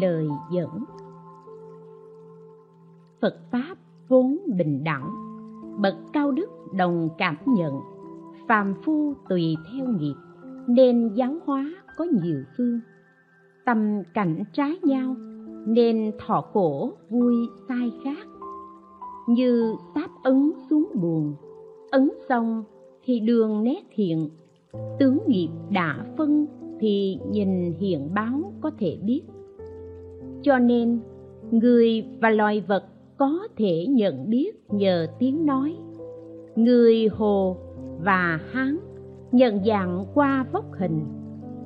lời dẫn. Phật pháp vốn bình đẳng, bậc cao đức đồng cảm nhận, phàm phu tùy theo nghiệp, nên giáo hóa có nhiều phương. Tâm cảnh trái nhau, nên thọ khổ vui sai khác. Như táp ấn xuống buồn, ấn xong thì đường nét hiện. Tướng nghiệp đã phân thì nhìn hiện báo có thể biết cho nên, người và loài vật có thể nhận biết nhờ tiếng nói. Người hồ và hán nhận dạng qua vóc hình.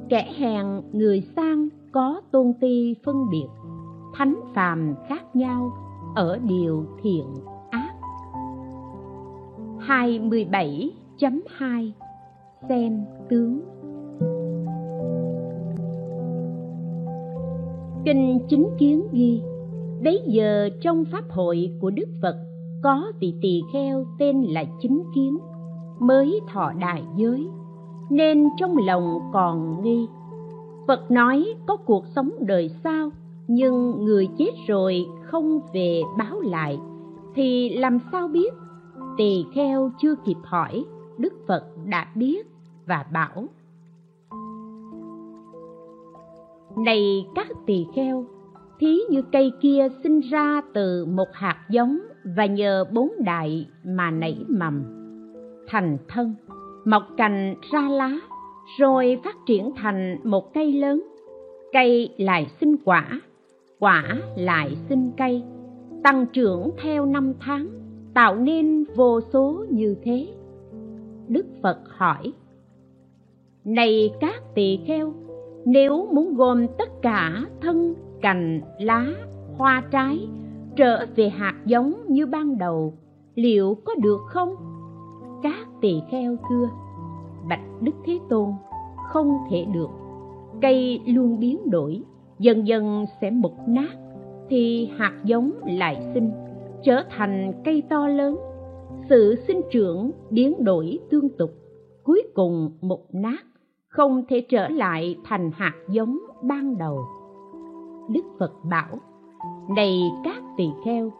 Kẻ hèn, người sang có tôn ti phân biệt. Thánh phàm khác nhau ở điều thiện ác. 27.2 Xem tướng. Kinh chính kiến ghi Bấy giờ trong pháp hội của Đức Phật Có vị tỳ kheo tên là chính kiến, Mới thọ đại giới, Nên trong lòng còn nghi. Phật nói có cuộc sống đời sau, nhưng người chết rồi không về báo lại, thì làm sao biết? Tỳ kheo chưa kịp hỏi, đức phật đã biết và bảo này các tỳ kheo, thí như cây kia sinh ra từ một hạt giống và nhờ bốn đại mà nảy mầm. Thành thân, mọc cành ra lá, rồi phát triển thành một cây lớn. Cây lại sinh quả quả lại sinh cây. Tăng trưởng theo năm tháng, tạo nên vô số như thế. Đức phật hỏi, này các tỳ kheo nếu muốn gồm tất cả thân, cành, lá, hoa trái trở về hạt giống như ban đầu, liệu có được không? Các tỳ kheo thưa, bạch đức thế tôn, không thể được. Cây luôn biến đổi, dần dần sẽ mục nát, thì hạt giống lại sinh, trở thành cây to lớn. Sự sinh trưởng biến đổi tương tục, cuối cùng mục nát không thể trở lại thành hạt giống ban đầu. Đức phật bảo, này các tỳ kheo,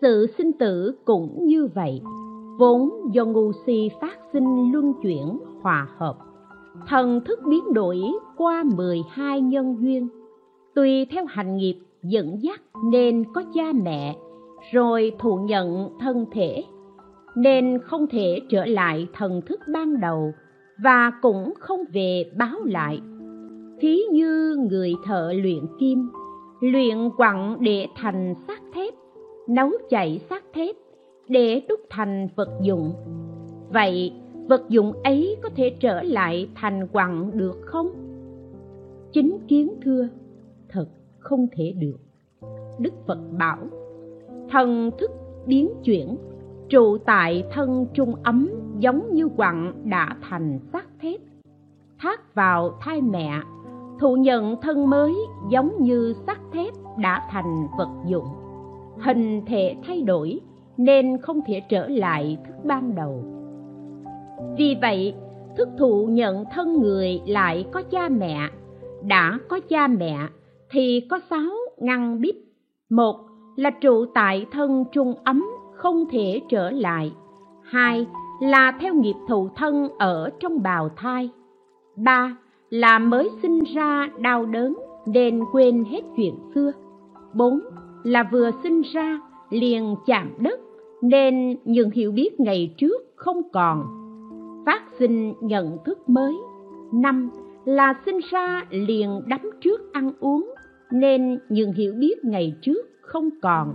sự sinh tử cũng như vậy. Vốn do ngu si phát sinh luân chuyển hòa hợp, thần thức biến đổi qua 12 nhân duyên. Tùy theo hành nghiệp dẫn dắt nên có cha mẹ, rồi thụ nhận thân thể, nên không thể trở lại thần thức ban đầu và cũng không về báo lại. Thí như người thợ luyện kim, luyện quặng để thành sắt thép, nấu chảy sắt thép để đúc thành vật dụng. Vậy vật dụng ấy có thể trở lại thành quặng được không? Chính kiến thưa, thật không thể được. Đức phật bảo, thần thức biến chuyển, trụ tại thân trung ấm giống như quặng đã thành sắt thép. Thác vào thai mẹ, thụ nhận thân mới giống như sắt thép đã thành vật dụng. Hình thể thay đổi nên không thể trở lại thức ban đầu. Vì vậy, thức thụ nhận thân người lại có cha mẹ, đã có cha mẹ thì có sáu ngăn bíp. Một là trụ tại thân trung ấm không thể trở lại. Hai là theo nghiệp thụ thân ở trong bào thai. Ba, là mới sinh ra đau đớn, nên quên hết chuyện xưa. Bốn, là vừa sinh ra liền chạm đất, nên những hiểu biết ngày trước không còn. Phát sinh nhận thức mới. Năm, là sinh ra liền đắm trước ăn uống, nên những hiểu biết ngày trước không còn.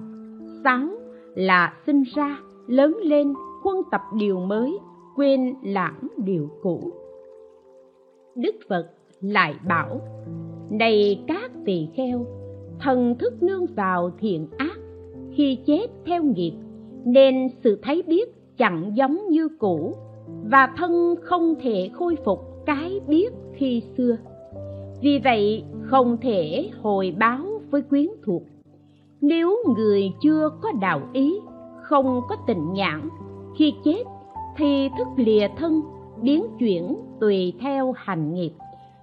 Sáu, là sinh ra, lớn lên huân tập điều mới, quên lãng điều cũ. Đức phật lại bảo, này các tỳ kheo, thần thức nương vào thiện ác, khi chết theo nghiệp, nên sự thấy biết chẳng giống như cũ, và thân không thể khôi phục cái biết khi xưa. Vì vậy không thể hồi báo với quyến thuộc. Nếu người chưa có đạo ý, không có tình nhãn khi chết, thì thức lìa thân, biến chuyển tùy theo hành nghiệp.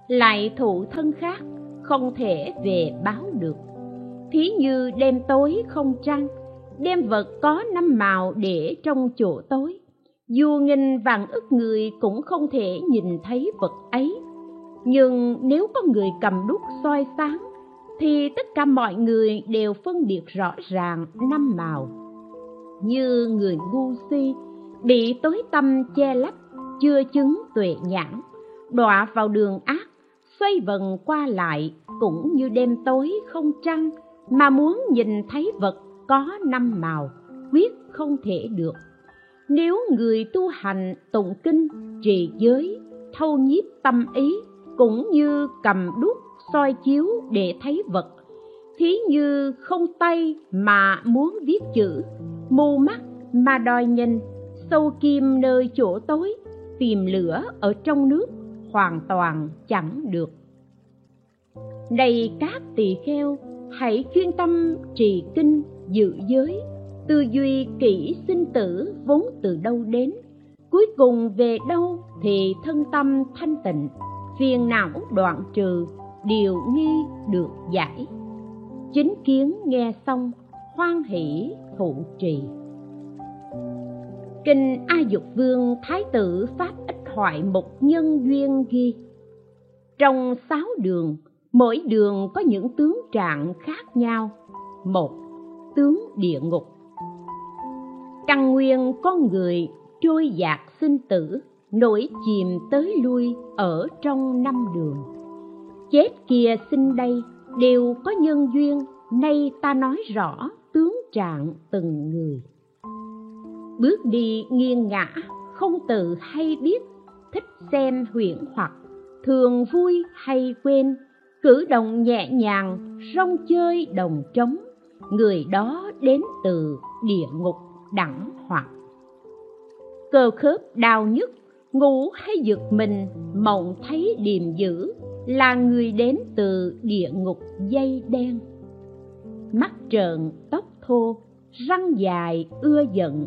Lại thụ thân khác, không thể về báo được. Thí như đêm tối không trăng đem vật có năm màu để trong chỗ tối. Dù nghìn vạn ức người cũng không thể nhìn thấy vật ấy. Nhưng nếu có người cầm đuốc soi sáng, thì tất cả mọi người đều phân biệt rõ ràng năm màu như người ngu si, bị tối tâm che lấp, chưa chứng tuệ nhãn, đọa vào đường ác, xoay vần qua lại, cũng như đêm tối không trăng, mà muốn nhìn thấy vật có năm màu, quyết không thể được. Nếu người tu hành tụng kinh, trì giới, thâu nhiếp tâm ý, cũng như cầm đuốc soi chiếu để thấy vật, thí như không tay mà muốn viết chữ mù mắt mà đòi nhìn, sâu kim nơi chỗ tối, tìm lửa ở trong nước, hoàn toàn chẳng được. Này các tỳ kheo, hãy chuyên tâm trì kinh dự giới, tư duy kỹ sinh tử vốn từ đâu đến, cuối cùng về đâu thì thân tâm thanh tịnh, phiền não đoạn trừ, điều nghi được giải. Chính kiến nghe xong hoan hỷ thụ trì. Kinh a dục vương thái tử pháp ích thoại một nhân duyên ghi. Trong sáu đường, mỗi đường có những tướng trạng khác nhau. Một, tướng địa ngục. Căn nguyên con người trôi dạt sinh tử, nổi chìm tới lui ở trong năm đường. Chết kia sinh đây, đều có nhân duyên, nay ta nói rõ tướng trạng từng người. Bước đi nghiêng ngã, không tự hay biết, thích xem huyễn hoặc, thường vui hay quên. Cử động nhẹ nhàng, rong chơi đồng trống, người đó đến từ địa ngục đẳng hoặc. Cơ khớp đau nhức, ngủ hay giật mình, mộng thấy điềm dữ, là người đến từ địa ngục dây đen mắt trợn, tóc thô, răng dài, ưa giận.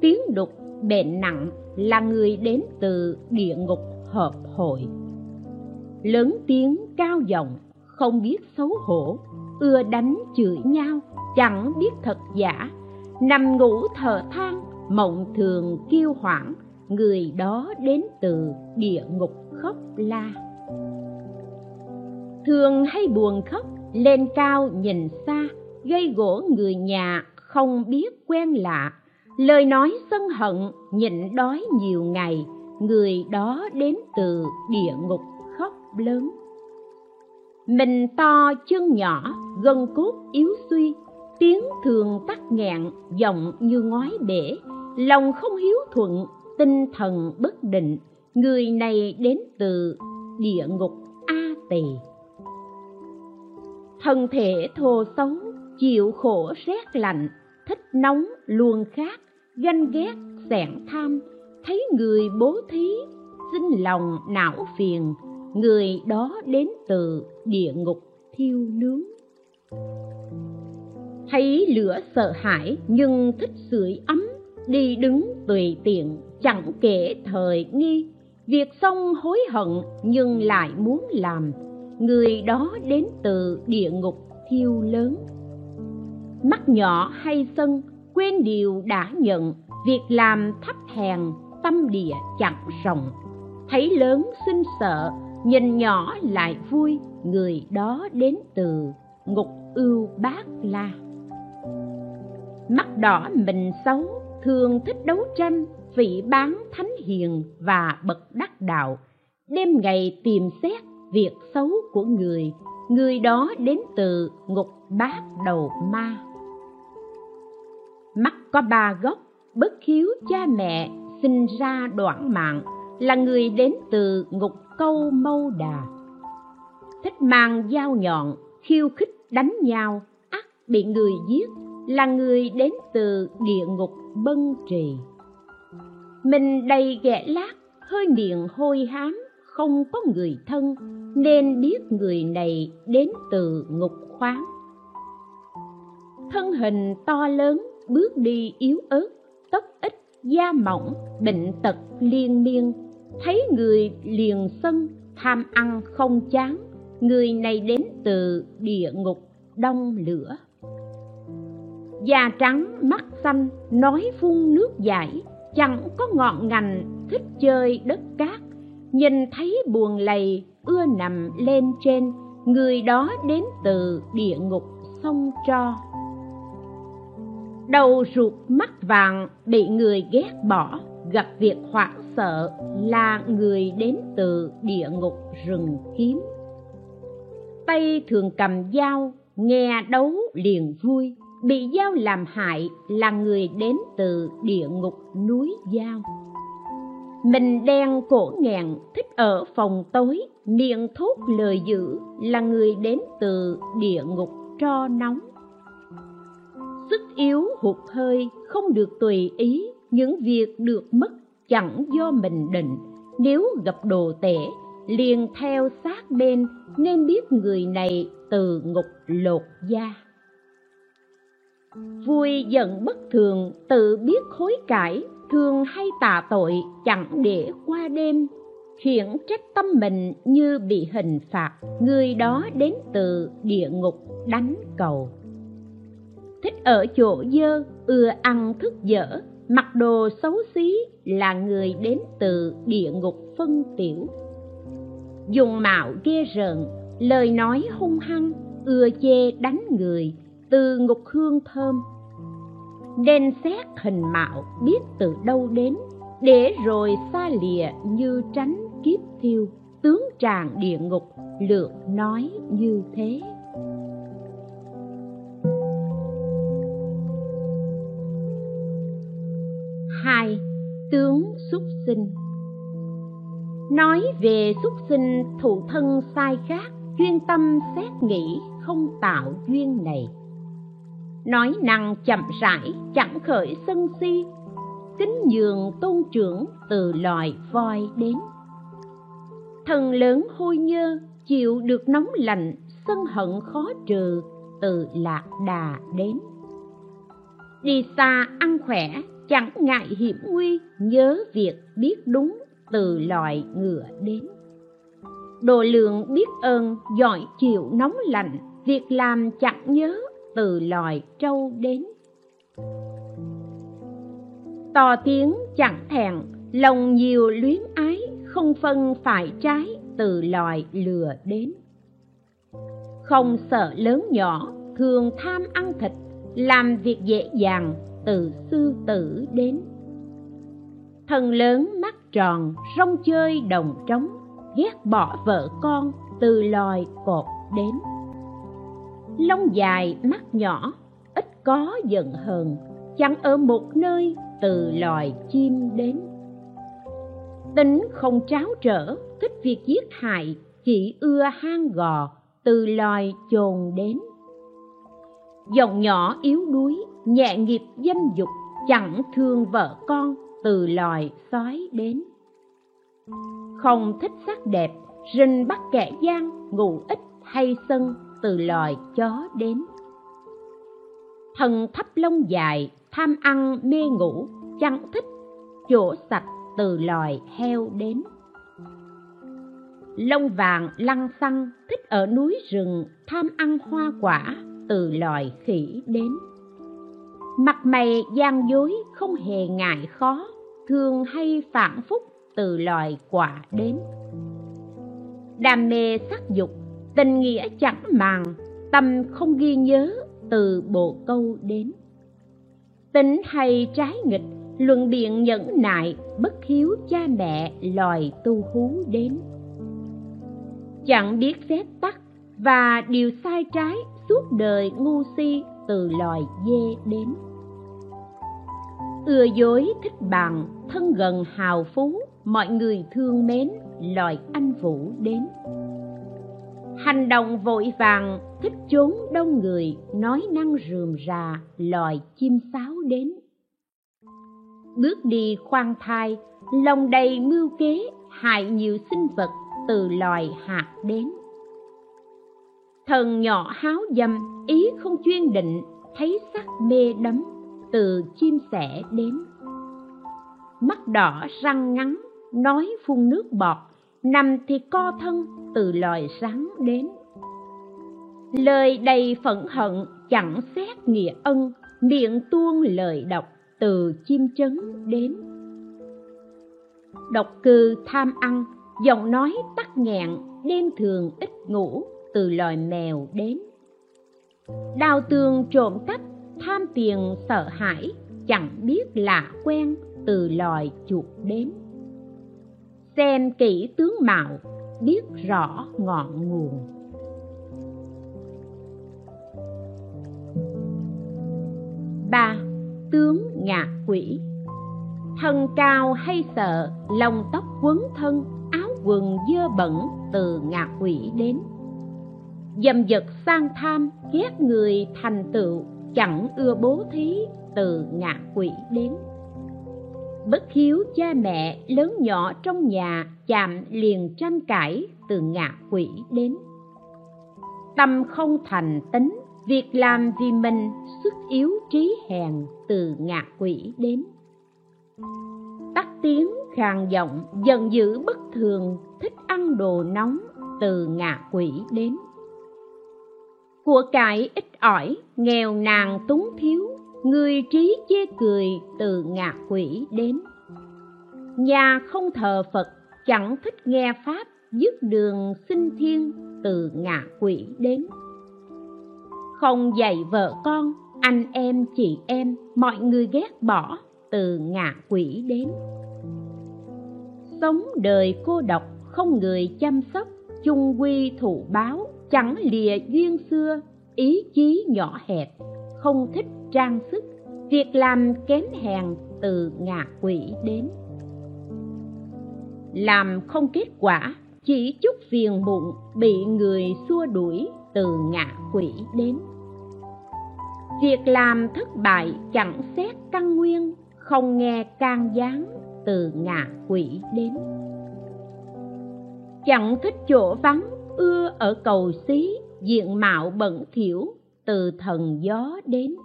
Tiếng đục bệnh nặng là người đến từ địa ngục hợp hội. Lớn tiếng cao giọng, không biết xấu hổ, ưa đánh chửi nhau, chẳng biết thật giả. Nằm ngủ thở than mộng thường kiêu hoảng, người đó đến từ địa ngục khóc la. Thường hay buồn khóc, lên cao nhìn xa gây gỗ người nhà không biết quen lạ. Lời nói sân hận, nhịn đói nhiều ngày. Người đó đến từ địa ngục khóc lớn. Mình to, chân nhỏ, gân cốt yếu suy. Tiếng thường tắc nghẹn, giọng như ngói bể. Lòng không hiếu thuận, tinh thần bất định. Người này đến từ địa ngục a tỳ. Thân thể thô xấu chịu khổ rét lạnh, thích nóng luôn khát, ganh ghét xẻn tham, thấy người bố thí, xin lòng não phiền, người đó đến từ địa ngục thiêu nướng. Thấy lửa sợ hãi nhưng thích sưởi ấm, đi đứng tùy tiện, chẳng kể thời nghi. Việc xong hối hận nhưng lại muốn làm, người đó đến từ địa ngục thiêu lớn mắt nhỏ hay sân, quên điều đã nhận. Việc làm thấp hèn, tâm địa chẳng rộng thấy lớn xin sợ, nhìn nhỏ lại vui, người đó đến từ ngục ưu bát la. Mắt đỏ mình xấu, thường thích đấu tranh vị bán thánh hiền và bậc đắc đạo. Đêm ngày tìm xét việc xấu của người người đó đến từ ngục bát đầu ma mắt có ba gốc bất hiếu cha mẹ, sinh ra đoạn mạng, là người đến từ ngục câu mâu đà. Thích mang dao nhọn, khiêu khích đánh nhau ắt bị người giết, là người đến từ địa ngục bân trì. Mình đầy ghẻ lát hơi miệng hôi hám, không có người thân, nên biết người này đến từ ngục khoáng. Thân hình to lớn bước đi yếu ớt, tóc ít, da mỏng, bệnh tật liên miên. Thấy người liền sân, tham ăn không chán. Người này đến từ địa ngục, đông lửa. Da trắng, mắt xanh, nói phun nước giải chẳng có ngọn ngành, thích chơi đất cát. Nhìn thấy buồn lầy, ưa nằm lên trên. Người đó đến từ địa ngục, sông tro đầu ruột mắt vàng bị người ghét bỏ, gặp việc hoảng sợ là người đến từ địa ngục rừng kiếm tay thường cầm dao, nghe đấu liền vui, bị dao làm hại là người đến từ địa ngục núi dao. Mình đen cổ nghẹn, thích ở phòng tối, miệng thốt lời dữ là người đến từ địa ngục tro nóng sức yếu hụt hơi, không được tùy ý. Những việc được mất chẳng do mình định. Nếu gặp đồ tể liền theo sát bên, nên biết người này từ ngục lột da. Vui giận bất thường, tự biết hối cải, thường hay tà tội, chẳng để qua đêm. Khiển trách tâm mình như bị hình phạt, người đó đến từ địa ngục đánh cầu thích ở chỗ dơ, ưa ăn thức dở. Mặc đồ xấu xí là người đến từ địa ngục phân tiểu. Dùng mạo ghê rợn, lời nói hung hăng, ưa chê đánh người từ ngục hương thơm. Nên xét hình mạo biết từ đâu đến, để rồi xa lìa như tránh kiếp thiêu. Tướng tràng địa ngục lược nói như thế. Hai, tướng xuất sinh. Nói về xuất sinh thụ thân sai khác, chuyên tâm xét nghĩ, không tạo duyên này. Nói năng chậm rãi, chẳng khởi sân si, kính nhường tôn trưởng từ loài voi đến. Thần lớn hôi nhơ, chịu được nóng lạnh, sân hận khó trừ, từ lạc đà đến. Đi xa ăn khỏe chẳng ngại hiểm nguy, nhớ việc biết đúng từ loài ngựa đến. Đồ lượng biết ơn, giỏi chịu nóng lạnh, việc làm chẳng nhớ từ loài trâu đến. To tiếng chẳng thèn lòng nhiều luyến ái, không phân phải trái từ loài lừa đến. Không sợ lớn nhỏ, thường tham ăn thịt, làm việc dễ dàng từ sư tử đến. Thần lớn mắt tròn, rong chơi đồng trống, ghét bỏ vợ con từ loài cột đến. Lông dài mắt nhỏ, ít có giận hờn, chẳng ở một nơi từ loài chim đến. Tính không tráo trở, thích việc giết hại, chỉ ưa hang gò, từ loài chồn đến. Giọng nhỏ yếu đuối nhẹ nghiệp dâm dục, chẳng thương vợ con, từ loài sói đến. Không thích sắc đẹp, rình bắt kẻ gian ngủ ít hay sân, từ loài chó đến. Thần thấp lông dài, tham ăn mê ngủ, chẳng thích chỗ sạch, từ loài heo đến. Lông vàng lăng xăng, thích ở núi rừng, tham ăn hoa quả, từ loài khỉ đến mặt mày gian dối không hề ngại khó, thường hay phản phúc từ loài quả đến. Đam mê sắc dục, tình nghĩa chẳng màng, tâm không ghi nhớ từ bộ câu đến. Tính hay trái nghịch, luận biện nhẫn nại, bất hiếu cha mẹ loài tu hú đến. Chẳng biết phép tắc và điều sai trái suốt đời ngu si từ loài dê đến. Ưa dối thích bằng thân gần hào phú, mọi người thương mến, loài anh vũ đến. Hành động vội vàng, thích trốn đông người, nói năng rườm rà, loài chim sáo đến. Bước đi khoan thai, lòng đầy mưu kế, hại nhiều sinh vật từ loài hạt đến thần nhỏ háo dâm, ý không chuyên định, thấy sắc mê đắm, từ chim sẻ đến. Mắt đỏ răng ngắn, nói phun nước bọt, nằm thì co thân từ loài rắn đến. Lời đầy phẫn hận, chẳng xét nghĩa ân, miệng tuôn lời độc từ chim chấn đến. Độc cư tham ăn, giọng nói tắc nghẹn, đêm thường ít ngủ từ loài mèo đến. Đào tường trộm cắp, tham tiền sợ hãi, chẳng biết lạ quen từ loài chuột đến. Xem kỹ tướng mạo, biết rõ ngọn nguồn. Ba, tướng ngạ quỷ. Thân cao hay sợ, lông tóc quấn thân, áo quần dơ bẩn từ ngạ quỷ đến dâm vật sang tham, ghét người thành tựu, chẳng ưa bố thí, từ ngạ quỷ đến. Bất hiếu cha mẹ lớn nhỏ trong nhà, chạm liền tranh cãi, từ ngạ quỷ đến. Tâm không thành tính, việc làm vì mình, sức yếu trí hèn, từ ngạ quỷ đến. Tắt tiếng khàn giọng, giận dữ bất thường, thích ăn đồ nóng, từ ngạ quỷ đến của cải ít ỏi, nghèo nàn túng thiếu, người trí chê cười từ ngạ quỷ đến. Nhà không thờ phật, chẳng thích nghe pháp dứt đường sinh thiên từ ngạ quỷ đến. Không dạy vợ con, anh em chị em, mọi người ghét bỏ từ ngạ quỷ đến. Sống đời cô độc, không người chăm sóc, chung quy thụ báo chẳng lìa duyên xưa, ý chí nhỏ hẹp, không thích trang sức. Việc làm kém hèn từ ngạ quỷ đến. Làm không kết quả, chỉ chút phiền muộn bị người xua đuổi từ ngạ quỷ đến. Việc làm thất bại chẳng xét căn nguyên, không nghe can gián từ ngạ quỷ đến. Chẳng thích chỗ vắng ưa ở cầu xí, diện mạo bẩn thỉu, từ thần gió đến.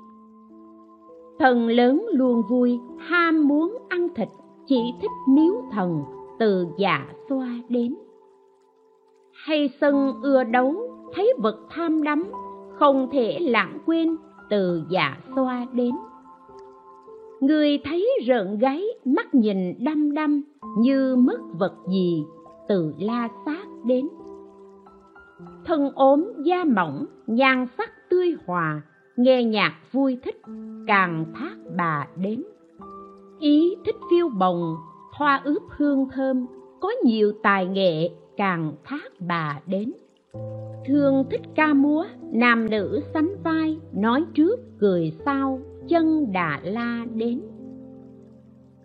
Thần lớn luôn vui, ham muốn ăn thịt, chỉ thích miếu thần, từ dạ xoa đến. Hay sân ưa đấu, thấy vật tham đắm, không thể lãng quên, từ dạ xoa đến. Người thấy rợn gáy, mắt nhìn đăm đăm, như mất vật gì, từ la sát đến thân ốm, da mỏng, nhan sắc tươi hòa, nghe nhạc vui thích, càng thác bà đến. Ý thích phiêu bồng hoa ướp hương thơm, có nhiều tài nghệ, càng thác bà đến. Thường thích ca múa, nam nữ sánh vai, nói trước cười sau, chân đà la đến.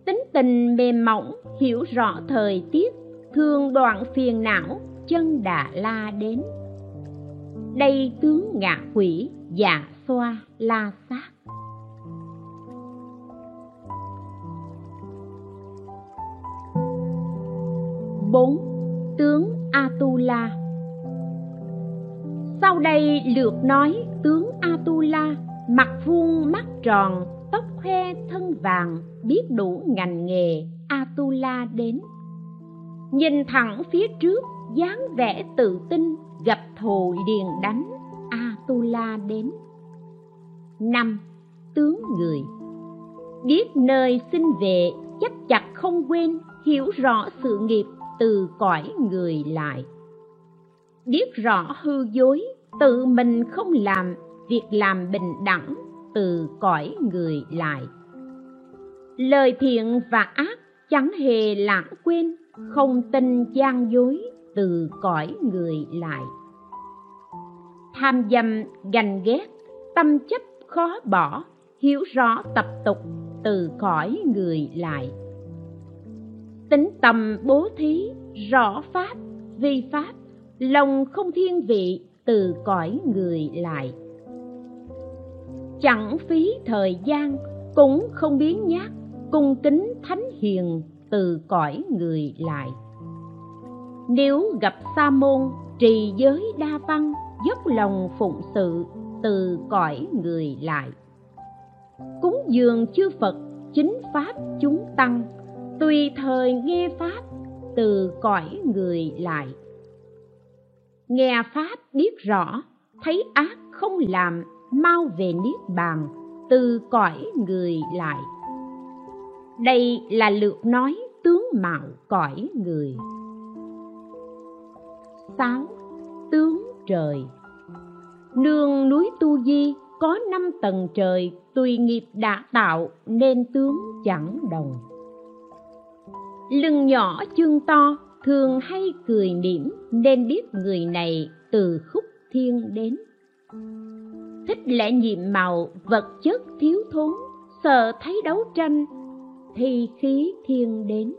Tính tình mềm mỏng, hiểu rõ thời tiết thường đoạn phiền não, chân đà la đến đây tướng ngạ quỷ và xoa la sát bốn, tướng atula. Sau đây lượt nói tướng atula mặt vuông mắt tròn, tóc khoe thân vàng, biết đủ ngành nghề, atula đến. Nhìn thẳng phía trước, dáng vẻ tự tin gặp thù liền đánh, atula đến. Năm, tướng người. Biết nơi sinh về chấp chặt không quên, hiểu rõ sự nghiệp từ cõi người lại. Biết rõ hư dối, tự mình không làm, việc làm bình đẳng từ cõi người lại. Lời thiện và ác chẳng hề lãng quên, không tin gian dối từ cõi người lại. Tham dâm, ganh ghét, tâm chấp khó bỏ, hiểu rõ tập tục từ cõi người lại. Tính tâm bố thí, rõ pháp, vi pháp, lòng không thiên vị từ cõi người lại. Chẳng phí thời gian, cũng không biến nhát, cung kính thánh hiền từ cõi người lại nếu gặp sa môn, trì giới đa văn dốc lòng phụng sự, từ cõi người lại. Cúng dường chư phật, chính pháp chúng tăng. Tùy thời nghe pháp, từ cõi người lại. Nghe pháp biết rõ, thấy ác không làm, mau về niết bàn, từ cõi người lại. Đây là lượt nói tướng mạo cõi người sáu tướng trời. Nương núi tu di có năm tầng trời, tùy nghiệp đã tạo nên tướng chẳng đồng. Lưng nhỏ chân to, thường hay cười mỉm nên biết người này từ khúc thiên đến. Thích lẽ nhiệm màu, vật chất thiếu thốn, sợ thấy đấu tranh, thì khí thiên đến.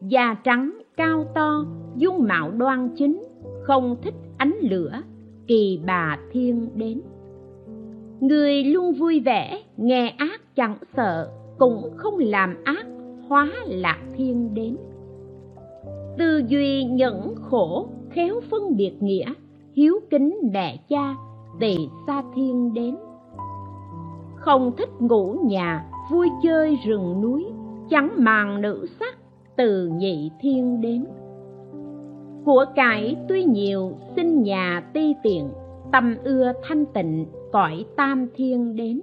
Da trắng cao to, dung mạo đoan chính, không thích ánh lửa, kỳ bà thiên đến. Người luôn vui vẻ, nghe ác chẳng sợ, cũng không làm ác, hóa lạc thiên đến. Tư duy nhẫn khổ, khéo phân biệt nghĩa, hiếu kính mẹ cha, tỳ xa thiên đến. Không thích ngủ nhà, vui chơi rừng núi, chẳng màng nữ sắc từ nhị thiên đến của cải tuy nhiều, xin nhà ti tiện, tâm ưa thanh tịnh, cõi tam thiên đến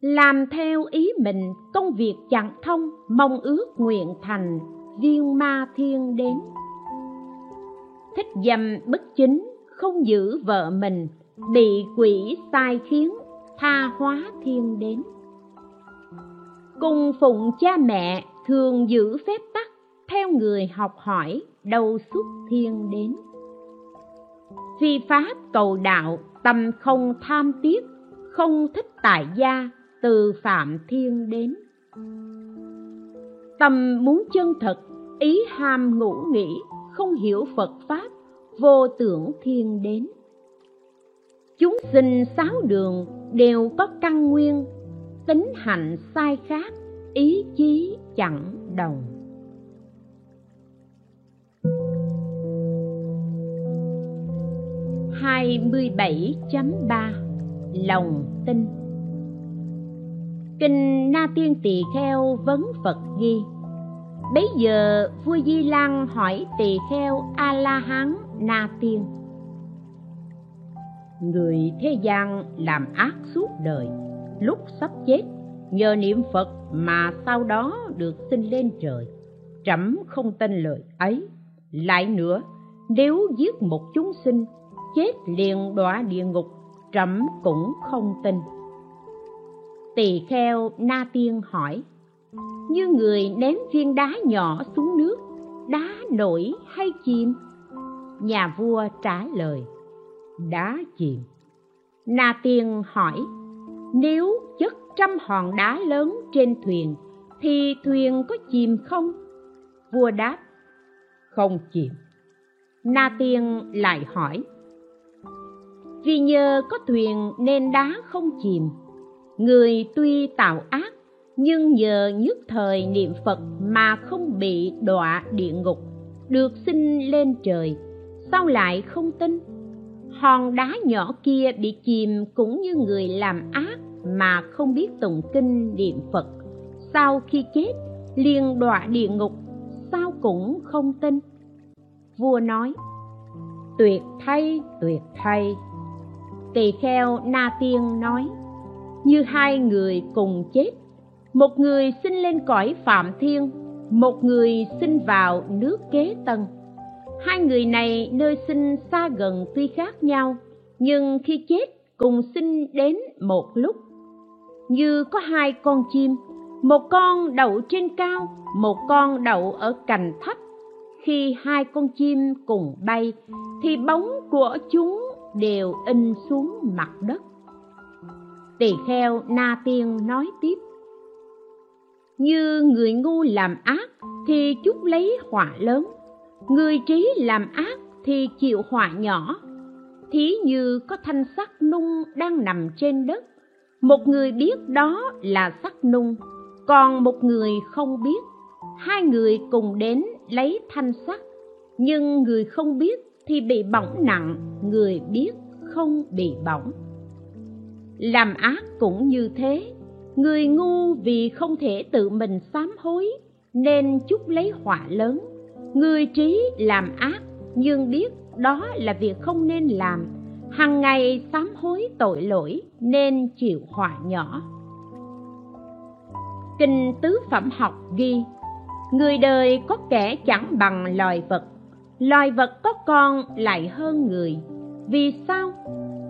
làm theo ý mình, công việc chẳng thông, mong ước nguyện thành, viên ma thiên đến thích dâm bất chính, không giữ vợ mình, bị quỷ sai khiến, tha hóa thiên đến cung phụng cha mẹ thường giữ phép tắc theo người học hỏi đầu xuất thiên đến. Phi pháp cầu đạo, tâm không tham tiếc, không thích tại gia, từ phạm thiên đến. Tâm muốn chân thật, ý ham ngủ nghĩ, không hiểu phật pháp, vô tưởng thiên đến. Chúng sinh sáu đường đều có căn nguyên, tính hạnh sai khác, ý chí chẳng đồng hai mươi bảy chấm ba, lòng tin. Kinh na tiên tỳ kheo vấn phật ghi, bấy giờ vua di lăng hỏi tỳ kheo a la hán na tiên, người thế gian làm ác suốt đời, lúc sắp chết nhờ niệm phật mà sau đó được sinh lên trời. Trẫm không tin lời ấy. Lại nữa, nếu giết một chúng sinh, chết liền đọa địa ngục, trẫm cũng không tin. Tỳ kheo na tiên hỏi, như người ném viên đá nhỏ xuống nước, đá nổi hay chìm? Nhà vua trả lời, đá chìm. Na tiên hỏi nếu chất trăm hòn đá lớn trên thuyền, thì thuyền có chìm không? Vua đáp, không chìm. Na tiên lại hỏi, vì nhờ có thuyền nên đá không chìm. Người tuy tạo ác, nhưng nhờ nhất thời niệm phật mà không bị đọa địa ngục, được sinh lên trời, sao lại không tin? Hòn đá nhỏ kia bị chìm cũng như người làm ác mà không biết tụng kinh niệm phật. Sau khi chết, liền đọa địa ngục, sao cũng không tin. Vua nói, tuyệt thay tuyệt thay. Tỳ kheo na tiên nói, như hai người cùng chết, một người sinh lên cõi phạm thiên, một người sinh vào nước kế tân hai người này nơi sinh xa gần tuy khác nhau, nhưng khi chết cùng sinh đến một lúc. Như có hai con chim, một con đậu trên cao, một con đậu ở cành thấp. Khi hai con chim cùng bay, thì bóng của chúng đều in xuống mặt đất. Tỳ kheo na tiên nói tiếp, như người ngu làm ác thì chút lấy họa lớn người trí làm ác thì chịu họa nhỏ. Thí như có thanh sắt nung đang nằm trên đất. Một người biết đó là sắt nung, còn một người không biết. Hai người cùng đến lấy thanh sắt nhưng người không biết thì bị bỏng nặng, người biết không bị bỏng. Làm ác cũng như thế. Người ngu vì không thể tự mình sám hối, nên chúc lấy họa lớn người trí làm ác, nhưng biết đó là việc không nên làm. Hằng ngày sám hối tội lỗi, nên chịu họa nhỏ. Kinh tứ phẩm học ghi, người đời có kẻ chẳng bằng loài vật loài vật có con lại hơn người. Vì sao?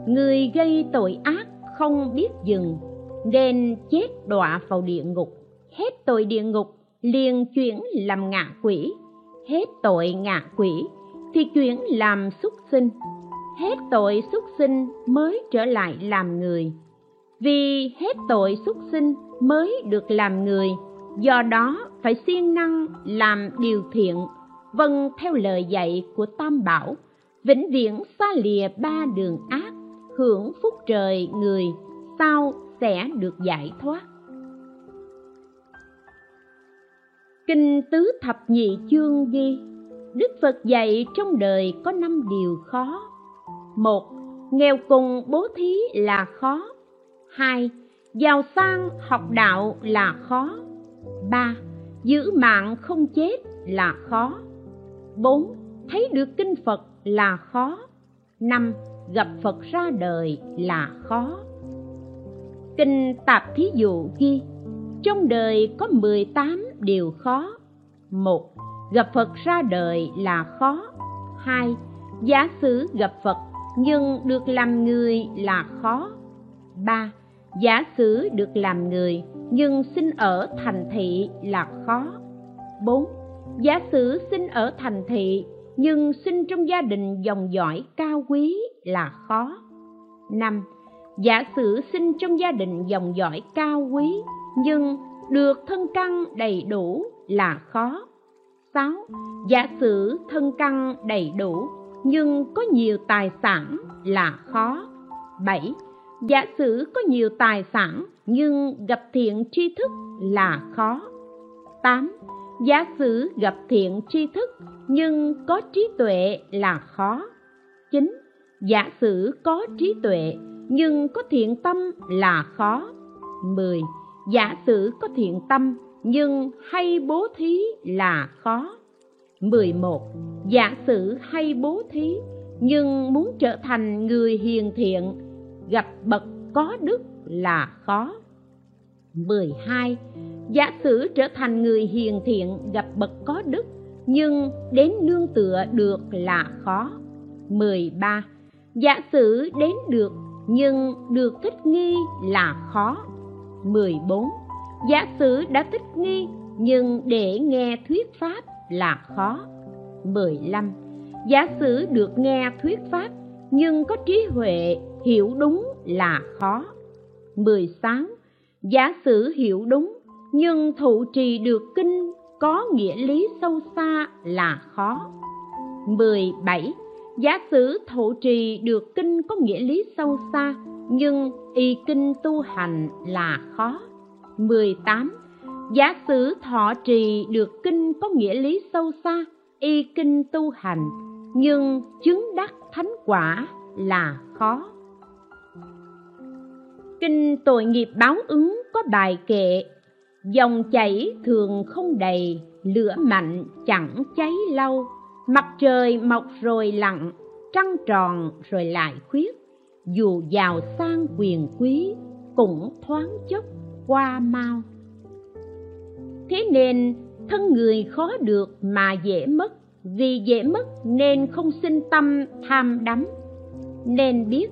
Người gây tội ác không biết dừng, nên chết đọa vào địa ngục. Hết tội địa ngục, liền chuyển làm ngạ quỷ hết tội ngạ quỷ, thì chuyển làm xuất sinh. Hết tội xuất sinh mới trở lại làm người. Vì hết tội xuất sinh mới được làm người, do đó phải siêng năng làm điều thiện vâng theo lời dạy của tam bảo, vĩnh viễn xa lìa ba đường ác, hưởng phúc trời người, sau sẽ được giải thoát. Kinh tứ thập nhị chương ghi, đức phật dạy trong đời có năm điều khó. Một, nghèo cùng bố thí là khó. Hai, giàu sang học đạo là khó. Ba, giữ mạng không chết là khó. Bốn, thấy được kinh phật là khó. Năm, gặp phật ra đời là khó. Kinh tạp thí dụ ghi, trong đời có 18 điều khó. Một, gặp phật ra đời là khó. Hai, giả sử gặp phật nhưng được làm người là khó. Ba, giả sử được làm người nhưng sinh ở thành thị là khó. Bốn, giả sử sinh ở thành thị nhưng sinh trong gia đình dòng dõi cao quý là khó. Năm, giả sử sinh trong gia đình dòng dõi cao quý nhưng được thân căn đầy đủ là khó 6. Giả sử thân căn đầy đủ, nhưng có nhiều tài sản là khó. 7. Giả sử có nhiều tài sản, nhưng gặp thiện tri thức là khó. 8. Giả sử gặp thiện tri thức, nhưng có trí tuệ là khó. 9. Giả sử có trí tuệ, nhưng có thiện tâm là khó. 10. Giả sử có thiện tâm nhưng hay bố thí là khó. 11. Giả sử hay bố thí nhưng muốn trở thành người hiền thiện, gặp bậc có đức là khó. 12. Giả sử trở thành người hiền thiện gặp bậc có đức nhưng đến nương tựa được là khó. 13. Giả sử đến được nhưng được thích nghi là khó. 14 giả sử đã thích nghi, nhưng để nghe thuyết pháp là khó 15. Giả sử được nghe thuyết pháp, nhưng có trí huệ, hiểu đúng là khó 16. Giả sử hiểu đúng, nhưng thụ trì được kinh, có nghĩa lý sâu xa là khó 17. Giả sử thụ trì được kinh có nghĩa lý sâu xa nhưng y kinh tu hành là khó 18. Giả sử thọ trì được kinh có nghĩa lý sâu xa, y kinh tu hành, nhưng chứng đắc thánh quả là khó. Kinh tội nghiệp báo ứng có bài kệ Dòng chảy thường không đầy, lửa mạnh chẳng cháy lâu Mặt trời mọc rồi lặn, trăng tròn rồi lại khuyết dù giàu sang quyền quý, cũng thoáng chốc qua mau. Thế nên thân người khó được mà dễ mất. Vì dễ mất nên không sinh tâm tham đắm. Nên biết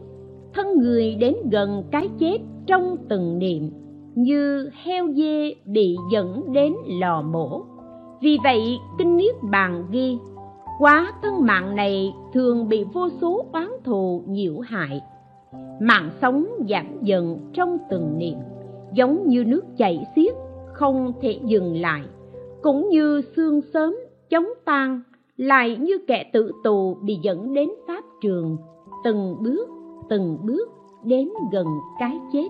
thân người đến gần cái chết trong từng niệm như heo dê bị dẫn đến lò mổ. Vì vậy kinh niết bàn ghi quá thân mạng này thường bị vô số oán thù nhiễu hại mạng sống giảm dần trong từng niệm, giống như nước chảy xiết, không thể dừng lại. Cũng như xương sớm chống tan, lại như kẻ tử tù bị dẫn đến pháp trường, từng bước từng bước đến gần cái chết.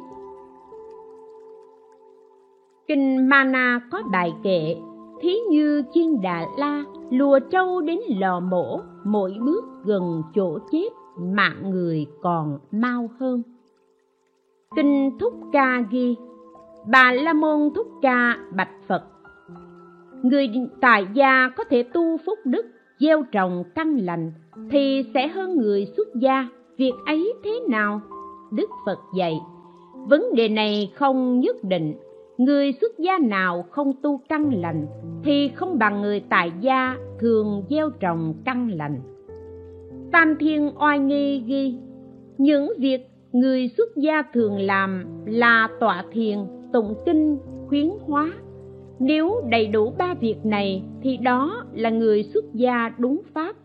Kinh mana có bài kệ, thí như chiên đà la lùa trâu đến lò mổ, mỗi bước gần chỗ chết mạng người còn mau hơn. Kinh thúc ca ghi, bà la môn thúc ca bạch phật. Người tại gia có thể tu phúc đức, gieo trồng căn lành thì sẽ hơn người xuất gia. Việc ấy thế nào? Đức phật dạy, vấn đề này không nhất định. Người xuất gia nào không tu căn lành thì không bằng người tại gia thường gieo trồng căn lành tam thiên oai nghi ghi, những việc người xuất gia thường làm là tọa thiền, tụng kinh, khuyến hóa. Nếu đầy đủ ba việc này thì đó là người xuất gia đúng pháp.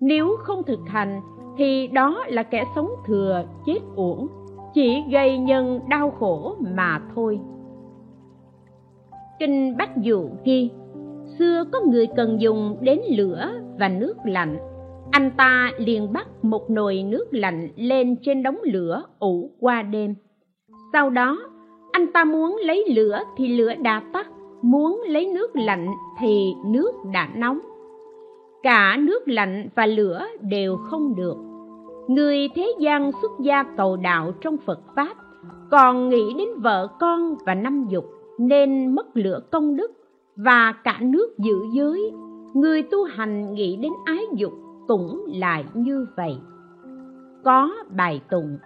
Nếu không thực hành thì đó là kẻ sống thừa, chết uổng, chỉ gây nhân đau khổ mà thôi. Kinh bách dụ ghi, xưa có người cần dùng đến lửa và nước lạnh anh ta liền bắt một nồi nước lạnh lên trên đống lửa ủ qua đêm. Sau đó, anh ta muốn lấy lửa thì lửa đã tắt, muốn lấy nước lạnh thì nước đã nóng. Cả nước lạnh và lửa đều không được. Người thế gian xuất gia cầu đạo trong phật pháp còn nghĩ đến vợ con và năm dục nên mất lửa công đức và cả nước giữ giới. Người tu hành nghĩ đến ái dục cũng lại như vậy. Có bài tụng,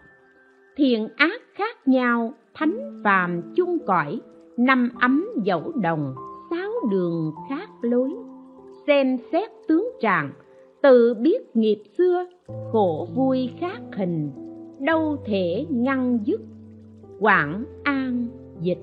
thiện ác khác nhau, thánh phàm chung cõi, năm ấm dẫu đồng, sáu đường khác lối. Xem xét tướng trạng, tự biết nghiệp xưa, khổ vui khác hình, đâu thể ngăn dứt, quảng an dịch.